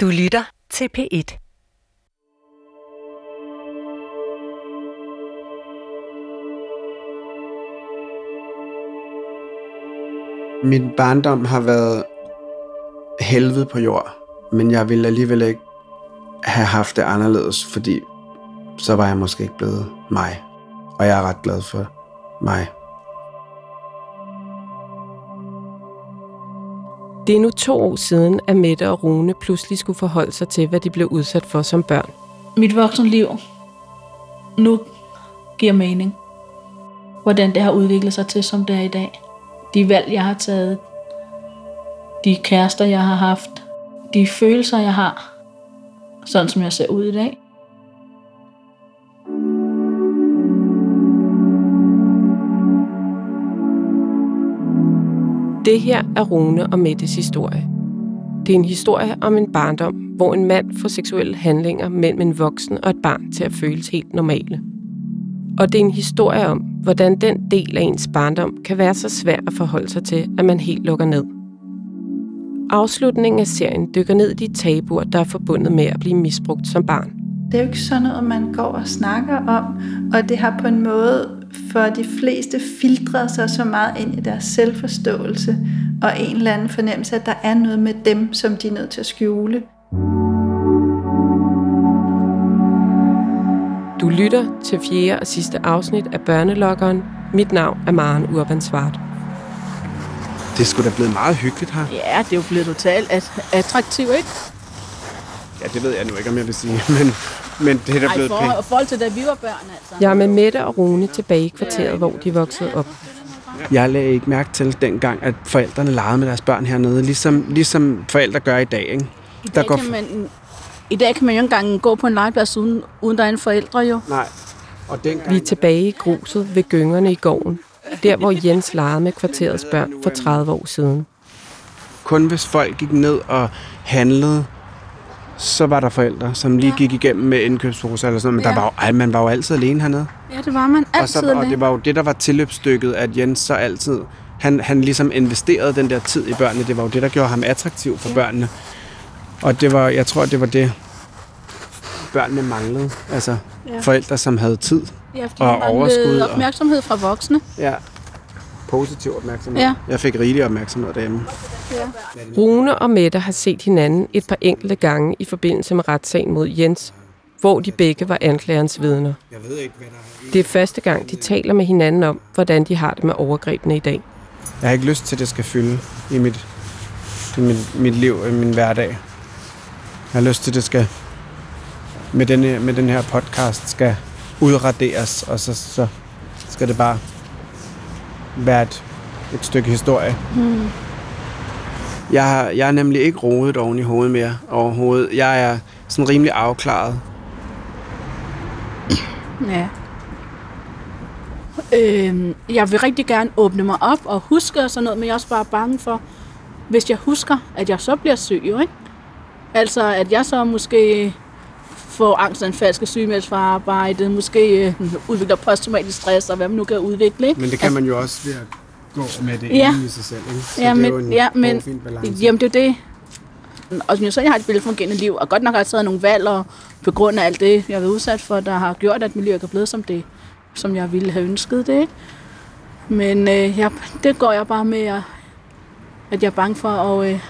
Du lytter til P1. Min barndom har været helvede på jord, men jeg ville alligevel ikke have haft det anderledes, fordi så var jeg måske ikke blevet mig. Og jeg er ret glad for mig. Det er nu to år siden, at Mette og Rune pludselig skulle forholde sig til, hvad de blev udsat for som børn. Mit voksenliv nu giver mening. Hvordan det har udviklet sig til, som det er i dag. De valg, jeg har taget. De kærester, jeg har haft. De følelser, jeg har. Sådan som jeg ser ud i dag. Det her er Rune og Mettes historie. Det er en historie om en barndom, hvor en mand får seksuelle handlinger mellem en voksen og et barn til at føles helt normale. Og det er en historie om, hvordan den del af ens barndom kan være så svær at forholde sig til, at man helt lukker ned. Afslutningen af serien dykker ned i de tabuer, der er forbundet med at blive misbrugt som barn. Det er jo ikke sådan noget, man går og snakker om, og det har på en måde for de fleste filtret sig så meget ind i deres selvforståelse og en eller anden fornemmelse, at der er noget med dem, som de er nødt til at skjule. Du lytter til fjerde og sidste afsnit af Børnelokkeren. Mit navn er Maren Urban Svart. Det skulle da blevet meget hyggeligt her. Ja, det er jo blevet totalt attraktivt, ikke? Ja, det ved jeg nu ikke, om jeg vil sige, men, men det er da Ej, blevet for, pænt. for forhold til da vi var børn, altså. Jeg er med Mette og Rune tilbage i kvarteret, hvor de voksede op. Jeg lagde ikke mærke til dengang, at forældrene legede med deres børn hernede, ligesom, ligesom forældre gør i dag. Ikke? I dag, kan man, I dag kan man jo ikke engang gå på en legeplads uden, uden der er en forældre jo. Nej. Og dengang... Vi er tilbage i gruset ved gyngerne i gården. Der, hvor Jens legede med kvarterets børn for 30 år siden. Kun hvis folk gik ned og handlede, så var der forældre, som lige Ja. gik igennem med indkøbsposer eller sådan noget. Men Ja. der var jo, ej, man var jo altid alene hernede. Ja, det var man Og, altid så, og alene. det var jo det, der var tilløbsstykket, at Jens så altid... Han, han ligesom investerede den der tid i børnene. Det var jo det, der gjorde ham attraktiv for ja. børnene. Og det var, jeg tror, det var det, børnene manglede. Altså Ja. forældre, som havde tid. ja, og overskud og- opmærksomhed fra voksne. Ja. Positiv opmærksomhed. Ja. Jeg fik rigelig opmærksomhed derhjemme. Rune og Mette har set hinanden et par enkelte gange i forbindelse med retssagen mod Jens, hvor de begge var anklagerens vidner. Jeg ved ikke, hvad der Det er første gang, de taler med hinanden om, hvordan de har det med overgrebene i dag. Jeg har ikke lyst til, at det skal fylde i mit, i mit, mit liv og i min hverdag. Jeg har lyst til, at det skal med den, her- med den her podcast skal udraderes, og så, så skal det bare være et, stykke historie. Hmm. Jeg, har, jeg er nemlig ikke rodet oven i hovedet mere overhovedet. Jeg er sådan rimelig afklaret. Ja. Øhm, jeg vil rigtig gerne åbne mig op og huske og sådan noget, men jeg er også bare bange for, hvis jeg husker, at jeg så bliver syg, jo, ikke? Altså, at jeg så måske får angstanfald, skal sygemeldes fra arbejde, måske øh, udvikler posttraumatisk stress, og hvad man nu kan udvikle, ikke? Men det kan man jo også ved at gå med det Ja. i sig selv. Ikke? Så Ja, det er men, en ja, men hårfin balance. jamen, det er det. Og som jeg så, jeg har et velfungerende liv, og godt nok har jeg taget nogle valg, og på grund af alt det, jeg har været udsat for, der har gjort, at miljøet er blevet som det, som jeg ville have ønsket det. Ikke? Men øh, jeg, det går jeg bare med, at, at jeg er bange for at øh,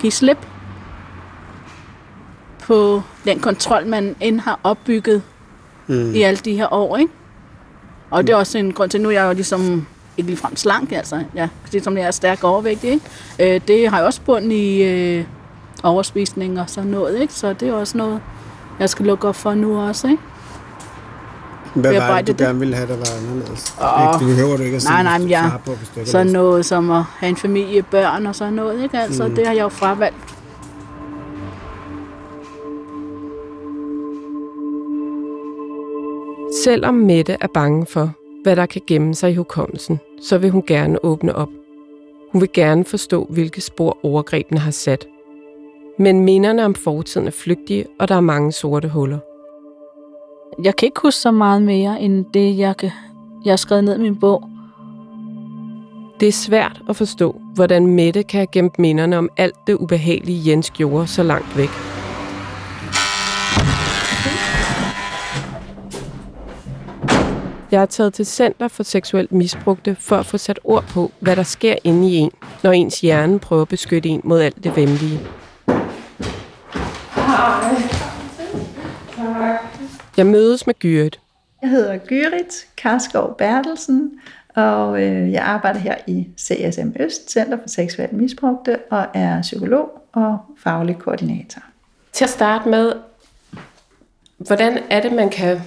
give slip på den kontrol, man end har opbygget Mm. i alle de her år, ikke? Og det er også en grund til, nu er jeg jo ligesom ikke ligefrem slank, altså. Ja, det som jeg er stærk overvægtig, ikke? Øh, det har jo også bund i øh, overspisning og sådan noget, ikke? Så det er også noget, jeg skal lukke op for nu også, ikke? Hvad var det, du det. gerne ville have, der var anderledes? Ikke, det behøver du ikke at sige, Nej, nej, men du jeg- på, du Sådan noget som at have en familie, børn og sådan noget, ikke? Altså, mm. det har jeg jo fravalgt. Selvom Mette er bange for, hvad der kan gemme sig i hukommelsen, så vil hun gerne åbne op. Hun vil gerne forstå, hvilke spor overgrebene har sat. Men minderne om fortiden er flygtige, og der er mange sorte huller. Jeg kan ikke huske så meget mere, end det, jeg, kan, jeg har skrevet ned i min bog. Det er svært at forstå, hvordan Mette kan have gemt minderne om alt det ubehagelige Jens gjorde så langt væk. Jeg er taget til Center for Seksuelt Misbrugte for at få sat ord på, hvad der sker inde i en, når ens hjerne prøver at beskytte en mod alt det vemmelige. Jeg mødes med Gyrit. Jeg hedder Gyrit Karskov Bertelsen, og øh, jeg arbejder her i CSM Øst, Center for Seksuelt Misbrugte, og er psykolog og faglig koordinator. Til at starte med, hvordan er det, man kan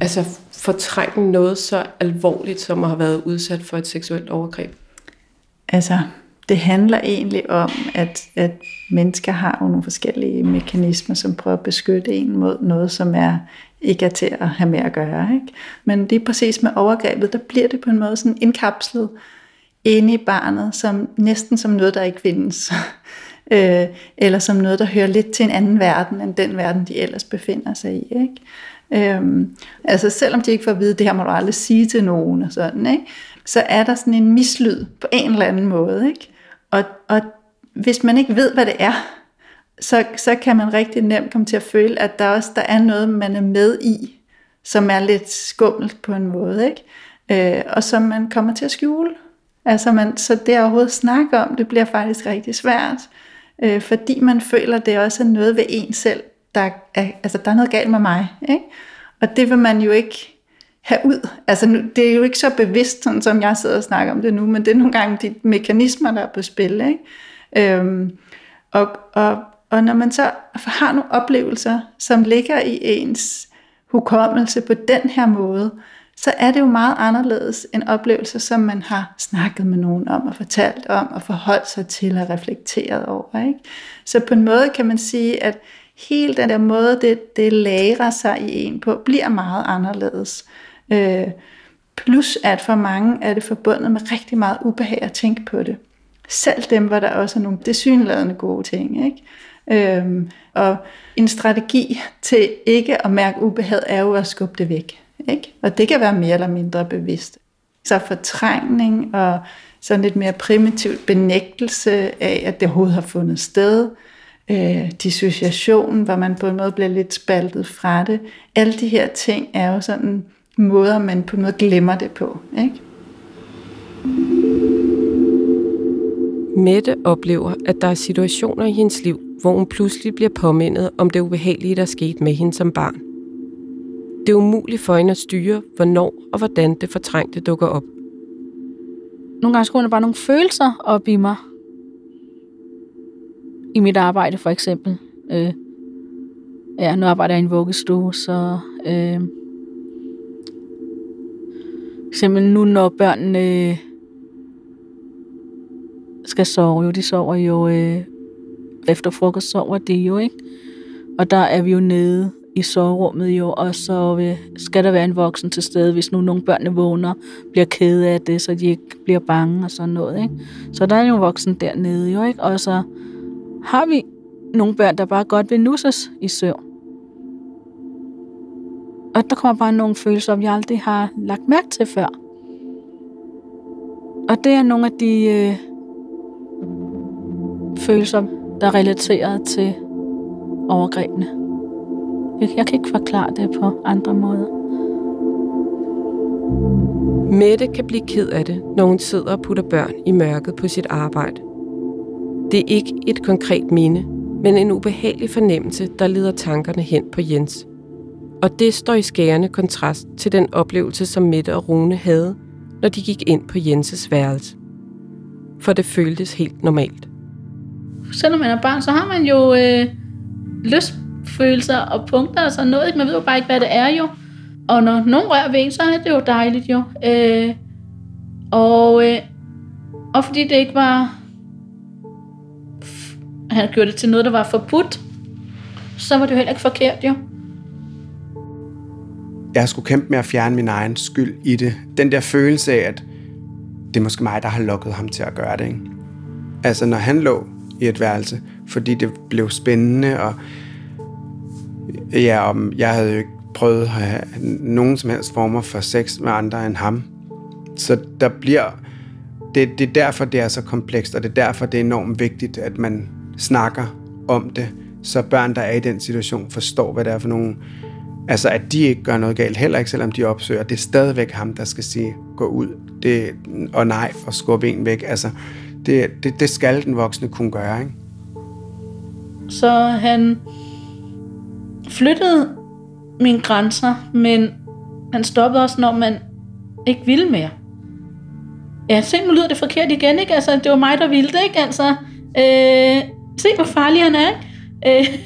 altså, fortrænge noget så alvorligt, som at have været udsat for et seksuelt overgreb? Altså, det handler egentlig om, at, at mennesker har nogle forskellige mekanismer, som prøver at beskytte en mod noget, som er ikke er til at have med at gøre. Ikke? Men det præcis med overgrebet, der bliver det på en måde sådan indkapslet inde i barnet, som næsten som noget, der ikke findes øh, eller som noget, der hører lidt til en anden verden, end den verden, de ellers befinder sig i. Ikke? Øhm, altså selvom de ikke får at vide, det her må du aldrig sige til nogen, og sådan, ikke? så er der sådan en mislyd på en eller anden måde. Ikke? Og, og hvis man ikke ved, hvad det er, så, så kan man rigtig nemt komme til at føle, at der også der er noget, man er med i, som er lidt skummelt på en måde, ikke? Øh, og som man kommer til at skjule. Altså man, så det at overhovedet snakke om, det bliver faktisk rigtig svært, øh, fordi man føler, at det også er noget ved en selv, der er, altså der er noget galt med mig, ikke? Og det vil man jo ikke have ud. Altså nu, det er jo ikke så bevidst, sådan som jeg sidder og snakker om det nu, men det er nogle gange de mekanismer, der er på spil, ikke? Øhm, og, og, og når man så har nogle oplevelser, som ligger i ens hukommelse på den her måde, så er det jo meget anderledes en oplevelse, som man har snakket med nogen om og fortalt om og forholdt sig til og reflekteret over. Ikke? Så på en måde kan man sige, at hele den der måde, det, det lærer sig i en på, bliver meget anderledes. Øh, plus at for mange er det forbundet med rigtig meget ubehag at tænke på det. Selv dem, hvor der også er nogle desynladende gode ting. Ikke? Øhm, og en strategi til ikke at mærke ubehag er jo at skubbe det væk. Ikke? Og det kan være mere eller mindre bevidst. Så fortrængning og sådan lidt mere primitivt benægtelse af, at det overhovedet har fundet sted. Øh, dissociation, hvor man på en måde bliver lidt spaltet fra det. Alle de her ting er jo sådan måder, man på en måde glemmer det på. Ikke? Mette oplever, at der er situationer i hendes liv, hvor hun pludselig bliver påmindet om det ubehagelige, der skete med hende som barn. Det er umuligt for hende at styre, hvornår og hvordan det fortrængte dukker op. Nogle gange skulle der bare nogle følelser op i mig. I mit arbejde for eksempel. Øh, ja, nu arbejder jeg i en vuggestue, så... Øh, eksempel nu, når børnene øh, skal sove, jo, de sover jo øh, efter frokost sover de jo, ikke? Og der er vi jo nede i soverummet jo, og så øh, skal der være en voksen til stede, hvis nu nogle børn vågner, bliver kede af det, så de ikke bliver bange og sådan noget, ikke? Så der er jo en voksen dernede jo, ikke? Og så har vi nogle børn, der bare godt vil nusses i søvn. Og der kommer bare nogle følelser, som jeg aldrig har lagt mærke til før. Og det er nogle af de øh, følelser, der er relateret til overgrebene. Jeg, jeg kan ikke forklare det på andre måder. Mette kan blive ked af det, når hun sidder og putter børn i mørket på sit arbejde. Det er ikke et konkret minde, men en ubehagelig fornemmelse, der leder tankerne hen på Jens. Og det står i skærende kontrast til den oplevelse, som Mette og Rune havde, når de gik ind på Jenses værelse. For det føltes helt normalt selvom man er barn, så har man jo øh, følelser og punkter og sådan noget. Man ved jo bare ikke, hvad det er jo. Og når nogen rører ved en, så er det jo dejligt jo. Øh, og, øh, og fordi det ikke var... Han gjorde det til noget, der var forbudt, så var det jo heller ikke forkert jo. Jeg skulle kæmpe med at fjerne min egen skyld i det. Den der følelse af, at det er måske mig, der har lukket ham til at gøre det. Ikke? Altså, når han lå i et værelse, fordi det blev spændende, og ja, og jeg havde jo ikke prøvet at have nogen som helst former for sex med andre end ham. Så der bliver det, det er derfor, det er så komplekst, og det er derfor, det er enormt vigtigt, at man snakker om det, så børn, der er i den situation, forstår, hvad det er for nogen. Altså, at de ikke gør noget galt, heller ikke selvom de opsøger. Det er stadigvæk ham, der skal sige, gå ud, det, og nej, og skubbe en væk. Altså, det, det, det skal den voksne kunne gøre, ikke? Så han flyttede mine grænser, men han stoppede også, når man ikke ville mere. Ja, se, nu lyder det forkert igen, ikke? Altså, det var mig, der ville det, ikke? Altså, øh, se, hvor farlig han er, ikke? Øh,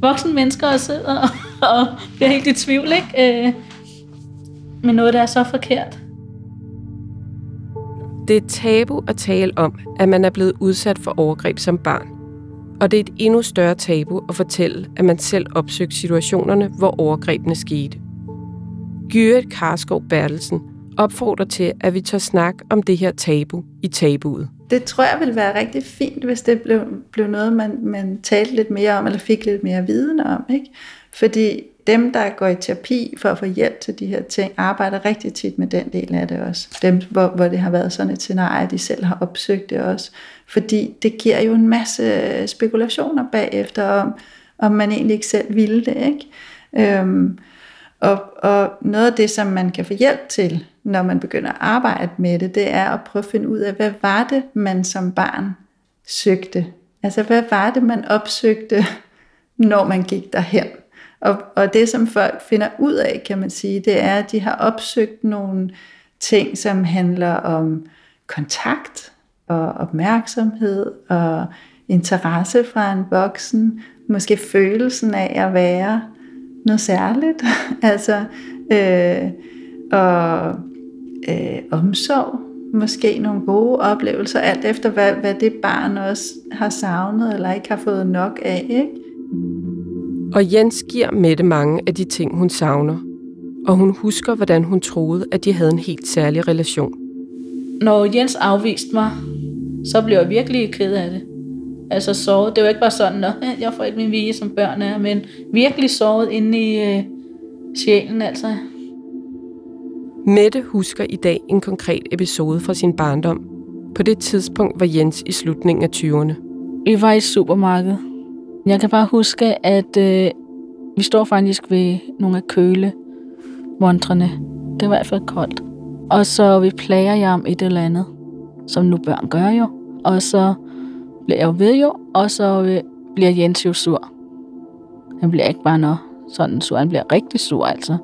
voksne mennesker og sidder og, og bliver helt i tvivl, ikke? Øh, men noget, der er så forkert. Det er tabu at tale om, at man er blevet udsat for overgreb som barn. Og det er et endnu større tabu at fortælle, at man selv opsøgte situationerne, hvor overgrebene skete. Gyret Karskov Bertelsen opfordrer til, at vi tør snakke om det her tabu i tabuet. Det tror jeg ville være rigtig fint, hvis det blev, blev noget, man, man talte lidt mere om, eller fik lidt mere viden om. Ikke? Fordi dem, der går i terapi for at få hjælp til de her ting, arbejder rigtig tit med den del af det også. Dem, hvor, hvor det har været sådan et scenarie, de selv har opsøgt det også. Fordi det giver jo en masse øh, spekulationer bagefter om, om man egentlig ikke selv ville det. Ikke? Øhm, og, og noget af det, som man kan få hjælp til, når man begynder at arbejde med det, det er at prøve at finde ud af, hvad var det, man som barn søgte? Altså, hvad var det, man opsøgte, når man gik derhen? Og, og det, som folk finder ud af, kan man sige, det er, at de har opsøgt nogle ting, som handler om kontakt og opmærksomhed og interesse fra en voksen, måske følelsen af at være noget særligt, altså øh, og øh, omsorg, måske nogle gode oplevelser, alt efter hvad, hvad det barn også har savnet eller ikke har fået nok af. Ikke? Og Jens giver Mette mange af de ting, hun savner. Og hun husker, hvordan hun troede, at de havde en helt særlig relation. Når Jens afviste mig, så blev jeg virkelig ked af det. Altså såret. Det var ikke bare sådan, at jeg får ikke min vilje som børn er, men virkelig såret inde i øh, sjælen, altså. Mette husker i dag en konkret episode fra sin barndom. På det tidspunkt var Jens i slutningen af 20'erne. Vi var i supermarkedet. Jeg kan bare huske, at øh, vi står faktisk ved nogle af køle montrene. Det var i hvert fald koldt. Og så vi plager jeg om et eller andet, som nu børn gør jo. Og så bliver jeg jo ved jo, og så øh, bliver Jens jo sur. Han bliver ikke bare noget sådan sur, han bliver rigtig sur altså.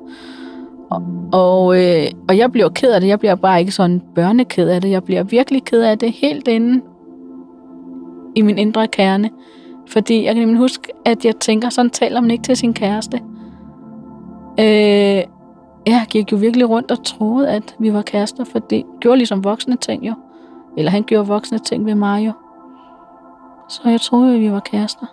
Og, og, øh, og jeg bliver ked af det. Jeg bliver bare ikke sådan børneked af det. Jeg bliver virkelig ked af det helt inde i min indre kerne. Fordi jeg kan nemlig huske, at jeg tænker, sådan taler man ikke til sin kæreste. Øh, jeg gik jo virkelig rundt og troede, at vi var kærester, for det gjorde ligesom voksne ting jo. Eller han gjorde voksne ting ved mig jo. Så jeg troede, at vi var kærester.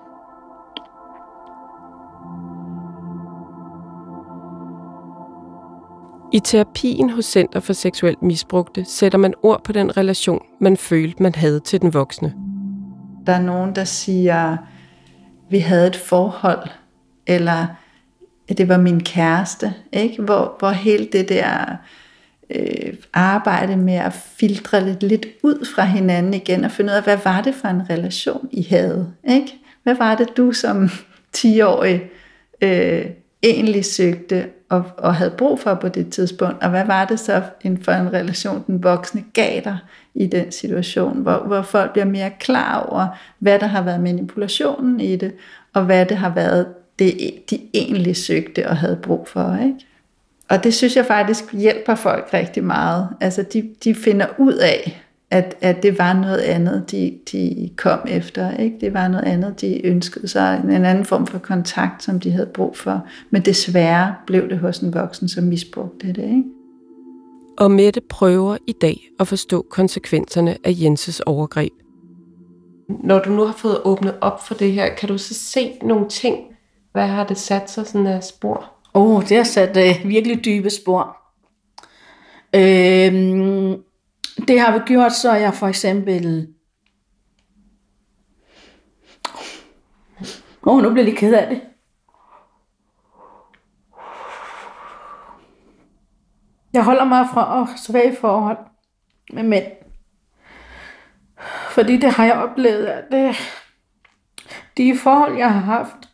I terapien hos Center for Seksuelt Misbrugte sætter man ord på den relation, man følte, man havde til den voksne. Der er nogen, der siger, vi havde et forhold, eller at det var min kæreste, ikke? Hvor, hvor hele det der øh, arbejde med at filtre lidt, lidt ud fra hinanden igen, og finde ud af, hvad var det for en relation, I havde? Ikke? Hvad var det, du som 10-årig øh, egentlig søgte og, og havde brug for på det tidspunkt, og hvad var det så for en relation, den voksne gav dig i den situation, hvor, hvor folk bliver mere klar over, hvad der har været manipulationen i det, og hvad det har været, det de egentlig søgte og havde brug for. Ikke? Og det synes jeg faktisk hjælper folk rigtig meget. Altså de, de finder ud af, at, at det var noget andet, de, de kom efter. Ikke? Det var noget andet, de ønskede sig. En anden form for kontakt, som de havde brug for. Men desværre blev det hos en voksen, som misbrugte det. Ikke? Og Mette prøver i dag at forstå konsekvenserne af Jenses overgreb. Når du nu har fået åbnet op for det her, kan du så se nogle ting? Hvad har det sat sig sådan af spor? Åh, oh, det har sat øh, virkelig dybe spor. Øhm, det har vi gjort, så jeg for eksempel... Åh, oh, nu bliver jeg ked af det. Jeg holder mig fra at svage forhold med mænd. Fordi det har jeg oplevet, at det, de forhold, jeg har haft,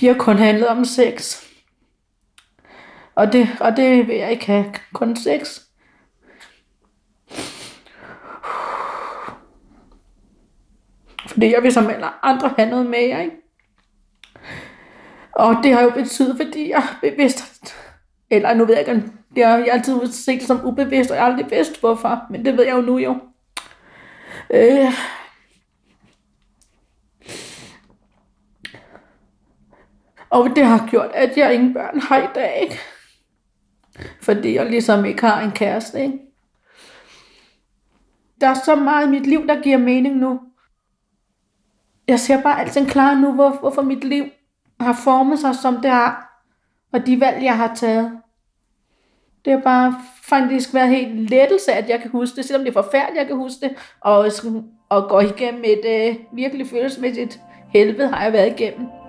de har kun handlet om sex. Og det, og det vil jeg ikke have. Kun sex. Fordi jeg vil som alle andre have noget jer, ikke? Og det har jo betydet, fordi jeg bevidst, eller nu ved jeg ikke, det har jeg altid set det som ubevidst, og jeg har aldrig vidst hvorfor, men det ved jeg jo nu jo. Øh. Og det har gjort, at jeg ingen børn har i dag, ikke? Fordi jeg ligesom ikke har en kæreste, ikke? Der er så meget i mit liv, der giver mening nu. Jeg ser bare alting klar nu, hvor, hvorfor mit liv har formet sig, som det har. Og de valg, jeg har taget. Det er bare faktisk været helt lettelse, at jeg kan huske det, selvom det er forfærdeligt, jeg kan huske det. Og, og gå igennem et øh, virkelig følelsesmæssigt helvede, har jeg været igennem.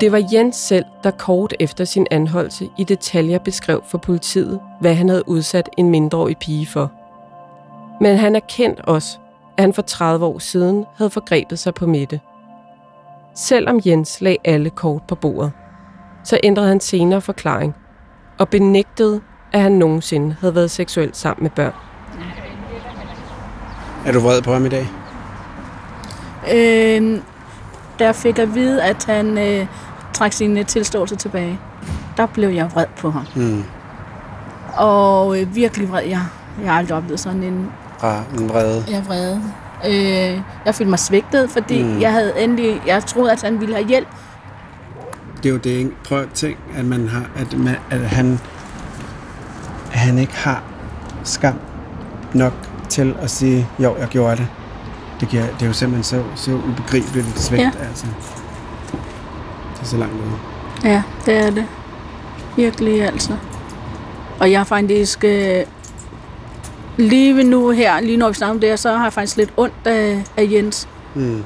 Det var Jens selv, der kort efter sin anholdelse i detaljer beskrev for politiet, hvad han havde udsat en mindreårig pige for. Men han erkendte også, at han for 30 år siden havde forgrebet sig på Mette. Selvom Jens lagde alle kort på bordet, så ændrede han senere forklaring og benægtede, at han nogensinde havde været seksuelt sammen med børn. Er du vred på ham i dag? Øh, der fik at vide, at han øh, trak sin øh, tilståelse tilbage. Der blev jeg vred på ham. Mm. Og øh, virkelig vred. Jeg, jeg har aldrig oplevet sådan en, Fra en vrede. jeg vrede. Øh, jeg følte mig svigtet, fordi Mm. jeg havde endelig, jeg troede, at han ville have hjælp. Det er jo det, ikke? Prøv at tænke, at, man har, at, man, at han, han ikke har skam nok til at sige, jo, jeg gjorde det. Det, giver, det er jo simpelthen så, så ubegribeligt svigt, ja. Altså. Det er så langt ude. Ja, det er det. Virkelig altså. Og jeg har faktisk øh, lige ved nu her, lige når vi snakker om det her, så har jeg faktisk lidt ondt af, af Jens. Mm.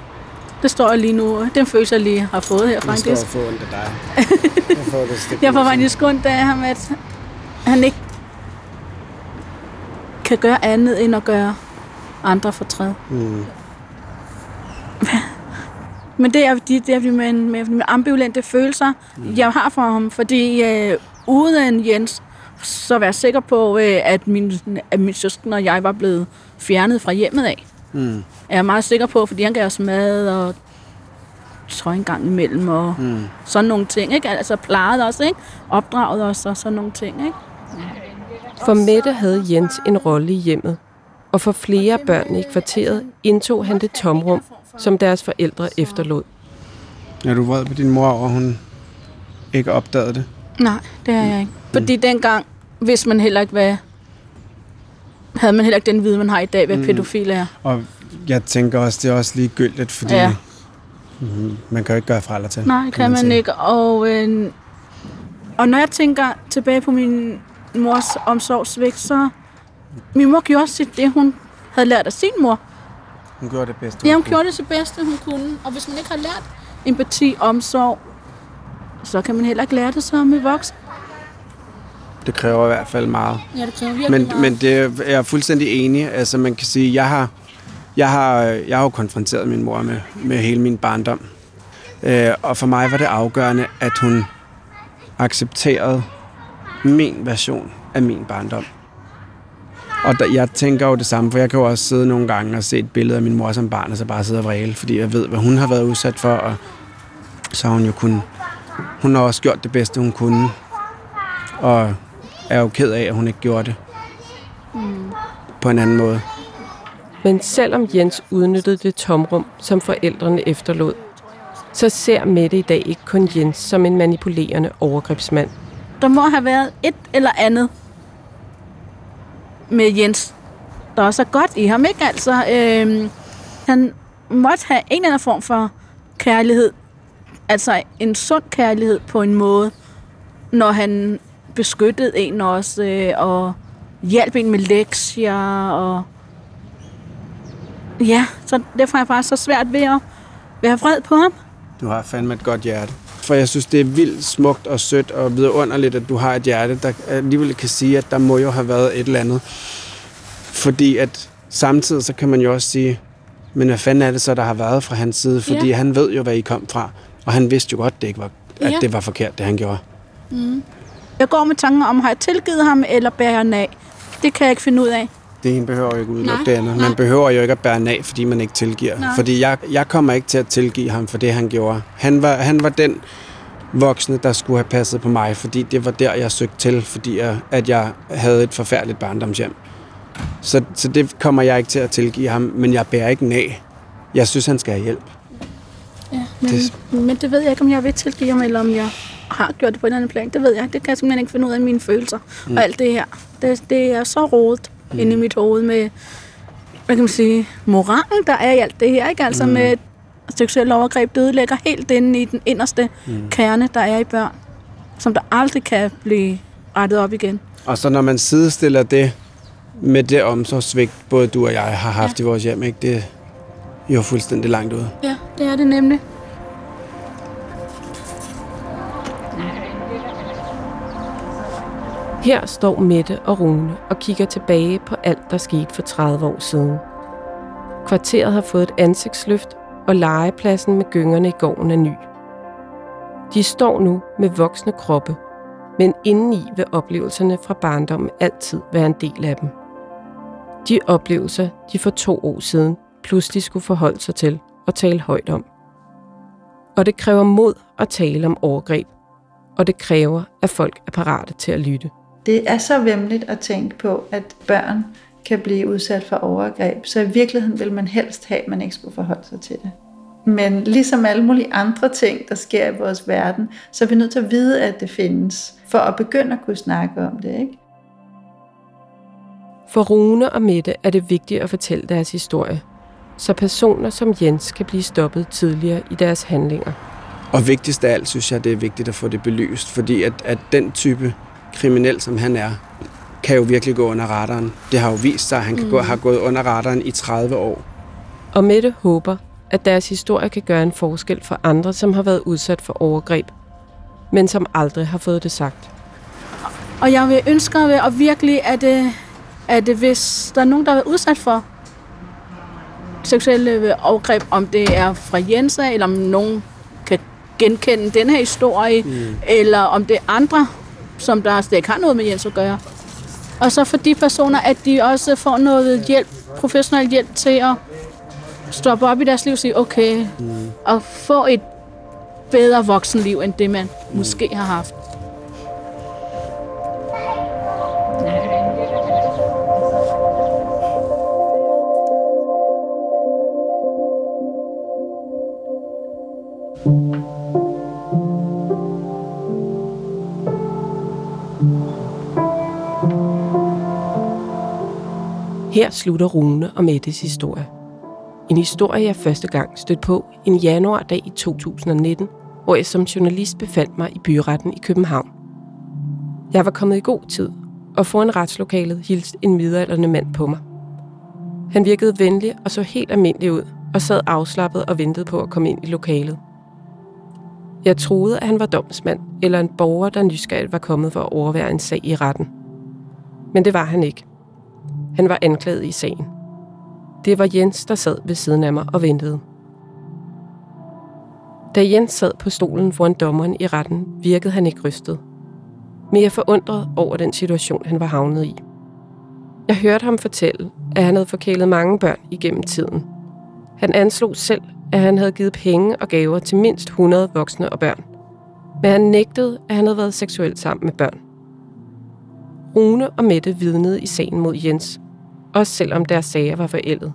Det står jeg lige nu. Den følelse, jeg lige har fået her Jeg står faktisk. og får ondt af dig. Jeg får det Jeg får faktisk ondt af ham, at han ikke kan gøre andet end at gøre andre fortræd. Mm. Men det er, fordi det er med, med, med ambivalente følelser, mm. jeg har for ham. Fordi øh, uden Jens, så var jeg sikker på, øh, at, min, at min søskende og jeg var blevet fjernet fra hjemmet af. Mm. Er jeg meget sikker på, fordi han gav os mad og tøj en gang imellem og Mm. sådan nogle ting. Ikke? Altså plejede os, ikke? opdraget os og sådan nogle ting. Ikke? For Mette havde Jens en rolle i hjemmet, og for flere børn i kvarteret indtog han det tomrum, som deres forældre efterlod. Er du vred på din mor over, at hun ikke opdagede det? Nej, det er jeg ikke. Fordi dengang vidste man heller ikke, hvad... Havde man heller ikke den viden, man har i dag, hvad Mm. mm. pædofil er. Og jeg tænker også, det er også ligegyldigt, fordi ja. Mm, man kan jo ikke gøre fra eller til. Nej, kan man sige. ikke. Og, øh, og når jeg tænker tilbage på min mors omsorgsvægt, så... Min mor gjorde også det, hun havde lært af sin mor. Hun gjorde det bedste. Ja, hun kunne. gjorde det det bedste, hun kunne. Og hvis man ikke har lært empati, omsorg, så kan man heller ikke lære det som en voksen. Det kræver i hvert fald meget. Ja, det kræver virkelig Men, meget. men det er jeg er fuldstændig enig. Altså man kan sige, jeg har, jeg har, jeg har jo konfronteret min mor med, med hele min barndom. Øh, og for mig var det afgørende, at hun accepterede min version af min barndom. Og der, jeg tænker jo det samme, for jeg kan jo også sidde nogle gange og se et billede af min mor som barn, og så bare sidde og vræle, fordi jeg ved, hvad hun har været udsat for, og så har hun jo kun... Hun har også gjort det bedste, hun kunne, og er jo ked af, at hun ikke gjorde det på en anden måde. Men selvom Jens udnyttede det tomrum, som forældrene efterlod, så ser Mette i dag ikke kun Jens som en manipulerende overgrebsmand. Der må have været et eller andet med Jens, der også er godt i ham, ikke? Altså, øh, han måtte have en eller anden form for kærlighed. Altså en sund kærlighed på en måde, når han beskyttede en også, øh, og hjalp en med lektier, og ja, så derfor er jeg faktisk så svært ved at være vred på ham. Du har fandme et godt hjerte. For jeg synes, det er vildt smukt og sødt og vidunderligt, at du har et hjerte, der alligevel kan sige, at der må jo have været et eller andet. Fordi at samtidig så kan man jo også sige, men hvad fanden er det så, der har været fra hans side? Fordi Ja. han ved jo, hvad I kom fra. Og han vidste jo godt, det ikke var, at Ja. det var forkert, det han gjorde. Jeg går med tanken om, har jeg tilgivet ham, eller bærer den af? Det kan jeg ikke finde ud af. Det ene behøver jo ikke udelukke det andet. Man behøver jo ikke at bære af, fordi man ikke tilgiver. Nej. Fordi jeg, jeg kommer ikke til at tilgive ham for det, han gjorde. Han var, han var den voksne, der skulle have passet på mig, fordi det var der, jeg søgte til, fordi jeg, at jeg havde et forfærdeligt barndomshjem. Så, så det kommer jeg ikke til at tilgive ham, men jeg bærer ikke af. Jeg synes, han skal have hjælp. Ja, men, Det- men det ved jeg ikke, om jeg vil tilgive ham, eller om jeg har gjort det på en anden plan. Det ved jeg. Det kan jeg simpelthen ikke finde ud af mine følelser. Mm. Og alt det her. Det, det er så rodet mm. inde i mit hoved med, hvad kan man sige, moralen, der er i alt det her. Ikke? Altså mm. med seksuelle overgreb, det ødelægger helt inde i den inderste mm. kerne, der er i børn. Som der aldrig kan blive rettet op igen. Og så når man sidestiller det med det omsorgssvigt, både du og jeg har haft ja. i vores hjem, ikke? det er jo fuldstændig langt ude. Ja, det er det nemlig. Her står Mette og Rune og kigger tilbage på alt, der skete for 30 år siden. Kvarteret har fået et ansigtsløft, og legepladsen med gyngerne i gården er ny. De står nu med voksne kroppe, men indeni vil oplevelserne fra barndommen altid være en del af dem. De oplevelser, de for to år siden pludselig skulle forholde sig til og tale højt om. Og det kræver mod at tale om overgreb, og det kræver, at folk er parate til at lytte. Det er så vemmeligt at tænke på, at børn kan blive udsat for overgreb, så i virkeligheden vil man helst have, at man ikke skulle forholde sig til det. Men ligesom alle mulige andre ting, der sker i vores verden, så er vi nødt til at vide, at det findes, for at begynde at kunne snakke om det. Ikke? For Rune og Mette er det vigtigt at fortælle deres historie, så personer som Jens kan blive stoppet tidligere i deres handlinger. Og vigtigst af alt, synes jeg, det er vigtigt at få det belyst, fordi at, at den type kriminel, som han er, kan jo virkelig gå under radaren. Det har jo vist sig, at han kan gå, har gået under radaren i 30 år. Og Mette håber, at deres historie kan gøre en forskel for andre, som har været udsat for overgreb, men som aldrig har fået det sagt. Og jeg vil ønske at virkelig, at, øh, at hvis der er nogen, der er udsat for seksuelle overgreb, om det er fra Jens af, eller om nogen kan genkende den her historie, mm. eller om det er andre, som der slet ikke har noget med Jens at gøre. Og så for de personer, at de også får noget hjælp, professionel hjælp til at stoppe op i deres liv og sige, okay, mm. og få et bedre voksenliv, end det man mm. måske har haft. Her slutter Rune og Mettes historie. En historie, jeg første gang stødte på en januardag i 2019, hvor jeg som journalist befandt mig i byretten i København. Jeg var kommet i god tid, og foran retslokalet hilste en midalderne mand på mig. Han virkede venlig og så helt almindelig ud, og sad afslappet og ventede på at komme ind i lokalet. Jeg troede, at han var domsmand eller en borger, der nysgerrigt var kommet for at overvære en sag i retten. Men det var han ikke. Han var anklaget i sagen. Det var Jens, der sad ved siden af mig og ventede. Da Jens sad på stolen foran dommeren i retten, virkede han ikke rystet. Men jeg forundret over den situation, han var havnet i. Jeg hørte ham fortælle, at han havde forkælet mange børn igennem tiden. Han anslog selv, at han havde givet penge og gaver til mindst 100 voksne og børn. Men han nægtede, at han havde været seksuelt sammen med børn. Rune og Mette vidnede i sagen mod Jens, også selvom deres sager var forældet.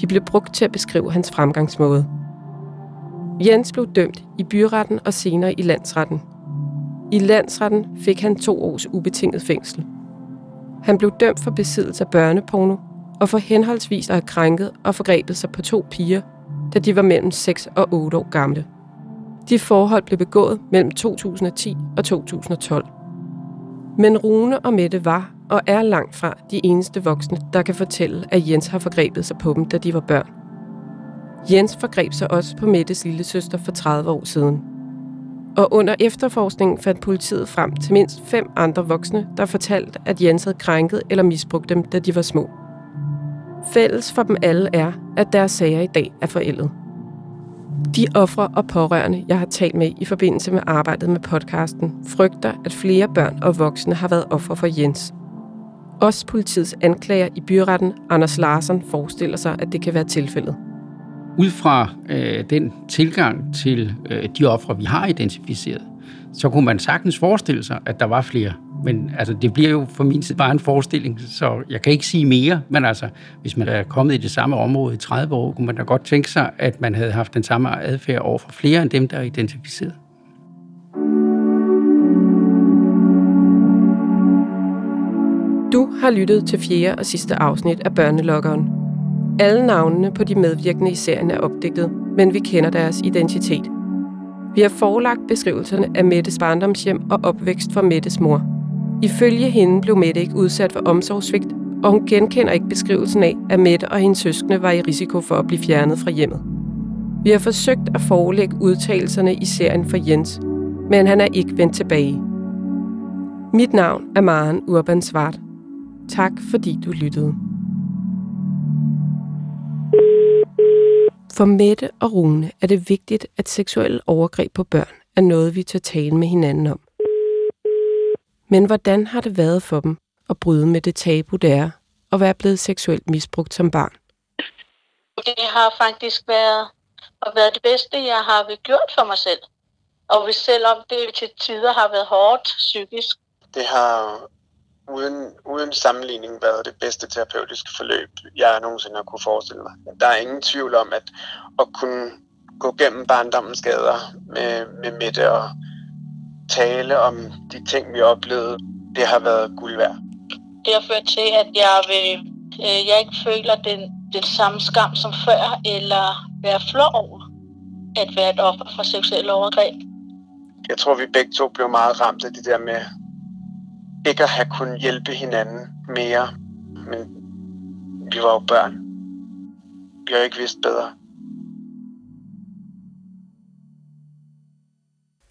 De blev brugt til at beskrive hans fremgangsmåde. Jens blev dømt i byretten og senere i landsretten. I landsretten fik han to års ubetinget fængsel. Han blev dømt for besiddelse af børneporno og for henholdsvis at have krænket og forgrebet sig på to piger, da de var mellem 6 og 8 år gamle. De forhold blev begået mellem 2010 og 2012. Men Rune og Mette var og er langt fra de eneste voksne, der kan fortælle, at Jens har forgrebet sig på dem, da de var børn. Jens forgreb sig også på Mettes lille søster for 30 år siden. Og under efterforskningen fandt politiet frem til mindst fem andre voksne, der fortalte, at Jens havde krænket eller misbrugt dem, da de var små. Fælles for dem alle er, at deres sager i dag er forældet. De ofre og pårørende, jeg har talt med i forbindelse med arbejdet med podcasten, frygter, at flere børn og voksne har været ofre for Jens. Også politiets anklager i byretten, Anders Larsen, forestiller sig, at det kan være tilfældet. Ud fra øh, den tilgang til øh, de ofre, vi har identificeret, så kunne man sagtens forestille sig, at der var flere. Men altså, det bliver jo for min side bare en forestilling, så jeg kan ikke sige mere. Men altså, hvis man er kommet i det samme område i 30 år, kunne man da godt tænke sig, at man havde haft den samme adfærd over for flere end dem, der er identificeret. Du har lyttet til fjerde og sidste afsnit af Børnelokkeren. Alle navnene på de medvirkende i serien er opdigtet, men vi kender deres identitet. Vi har forelagt beskrivelserne af Mettes barndomshjem og opvækst for Mettes mor. Ifølge hende blev Mette ikke udsat for omsorgssvigt, og hun genkender ikke beskrivelsen af, at Mette og hendes søskende var i risiko for at blive fjernet fra hjemmet. Vi har forsøgt at forelægge udtalelserne i serien for Jens, men han er ikke vendt tilbage. Mit navn er Maren Urban Svart. Tak fordi du lyttede. For Mette og Rune er det vigtigt, at seksuelle overgreb på børn er noget, vi tør tale med hinanden om. Men hvordan har det været for dem at bryde med det tabu, det er at være blevet seksuelt misbrugt som barn? Det har faktisk været, og været det bedste, jeg har gjort for mig selv. Og hvis selvom det til tider har været hårdt psykisk. Det har uden, uden sammenligning været det bedste terapeutiske forløb, jeg nogensinde har kunne forestille mig. Der er ingen tvivl om, at at kunne gå gennem barndommens skader med, med Mette og tale om de ting, vi oplevede, det har været guld værd. Det har ført til, at jeg, vil, øh, jeg ikke føler den, den samme skam som før, eller være flov over at være et offer for seksuelle overgreb. Jeg tror, vi begge to blev meget ramt af det der med ikke at have kunnet hjælpe hinanden mere. Men vi var jo børn. Vi har ikke vidst bedre.